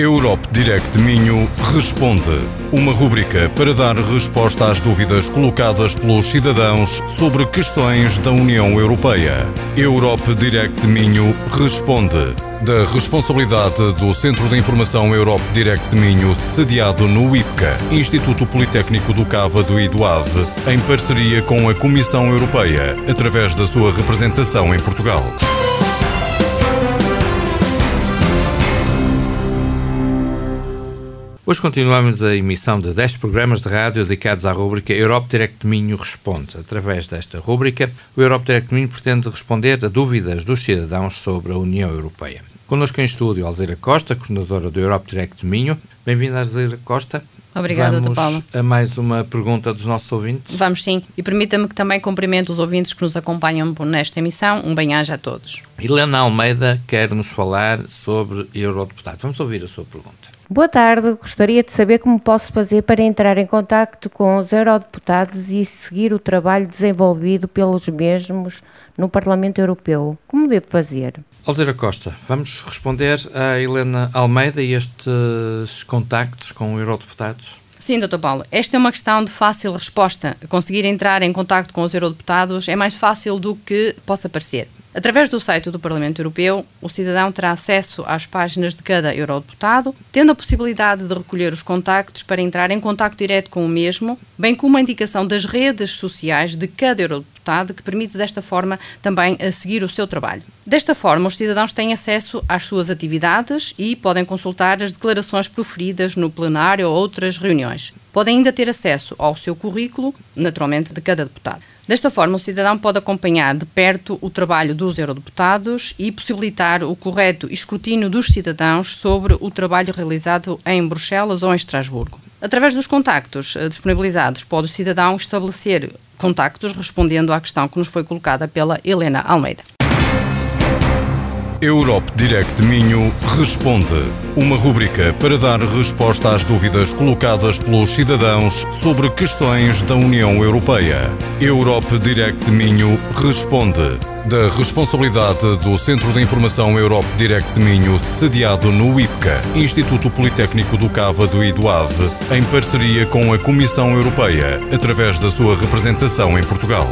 Europe Direct Minho Responde. Uma rubrica para dar resposta às dúvidas colocadas pelos cidadãos sobre questões da União Europeia. Europe Direct Minho Responde. Da responsabilidade do Centro de Informação Europe Direct Minho, sediado no IPCA, Instituto Politécnico do Cávado e do Ave, em parceria com a Comissão Europeia, através da sua representação em Portugal. Hoje continuamos a emissão de 10 programas de rádio dedicados à rúbrica Europe Direct Minho Responde. Através desta rúbrica, o Europe Direct Minho pretende responder a dúvidas dos cidadãos sobre a União Europeia. Connosco em estúdio, Alzeira Costa, coordenadora do Europe Direct Minho. Bem-vinda, Alzeira Costa. Obrigada, Vamos Paulo. a mais uma pergunta dos nossos ouvintes. Vamos sim. E permita-me que também cumprimento os ouvintes que nos acompanham nesta emissão. Um bem-aja a todos. Helena Almeida quer nos falar sobre eurodeputado. Vamos ouvir a sua pergunta. Boa tarde, gostaria de saber como posso fazer para entrar em contato com os eurodeputados e seguir o trabalho desenvolvido pelos mesmos no Parlamento Europeu. Como devo fazer? Alzeira Costa, vamos responder a Helena Almeida e estes contactos com eurodeputados? Sim, Dr. Paulo. Esta é uma questão de fácil resposta. Conseguir entrar em contato com os eurodeputados é mais fácil do que possa parecer. Através do site do Parlamento Europeu, o cidadão terá acesso às páginas de cada eurodeputado, tendo a possibilidade de recolher os contactos para entrar em contacto direto com o mesmo, bem como a indicação das redes sociais de cada eurodeputado, que permite desta forma também a seguir o seu trabalho. Desta forma, os cidadãos têm acesso às suas atividades e podem consultar as declarações proferidas no plenário ou outras reuniões. Podem ainda ter acesso ao seu currículo, naturalmente, de cada deputado. Desta forma, o cidadão pode acompanhar de perto o trabalho dos eurodeputados e possibilitar o correto escrutínio dos cidadãos sobre o trabalho realizado em Bruxelas ou em Estrasburgo. Através dos contactos eh, disponibilizados, pode o cidadão estabelecer contactos respondendo à questão que nos foi colocada pela Helena Almeida. Europe Direct Minho Responde. Uma rubrica para dar resposta às dúvidas colocadas pelos cidadãos sobre questões da União Europeia. Europe Direct Minho Responde. Da responsabilidade do Centro de Informação Europe Direct Minho, sediado no IPCA, Instituto Politécnico do Cávado e do Ave, em parceria com a Comissão Europeia, através da sua representação em Portugal.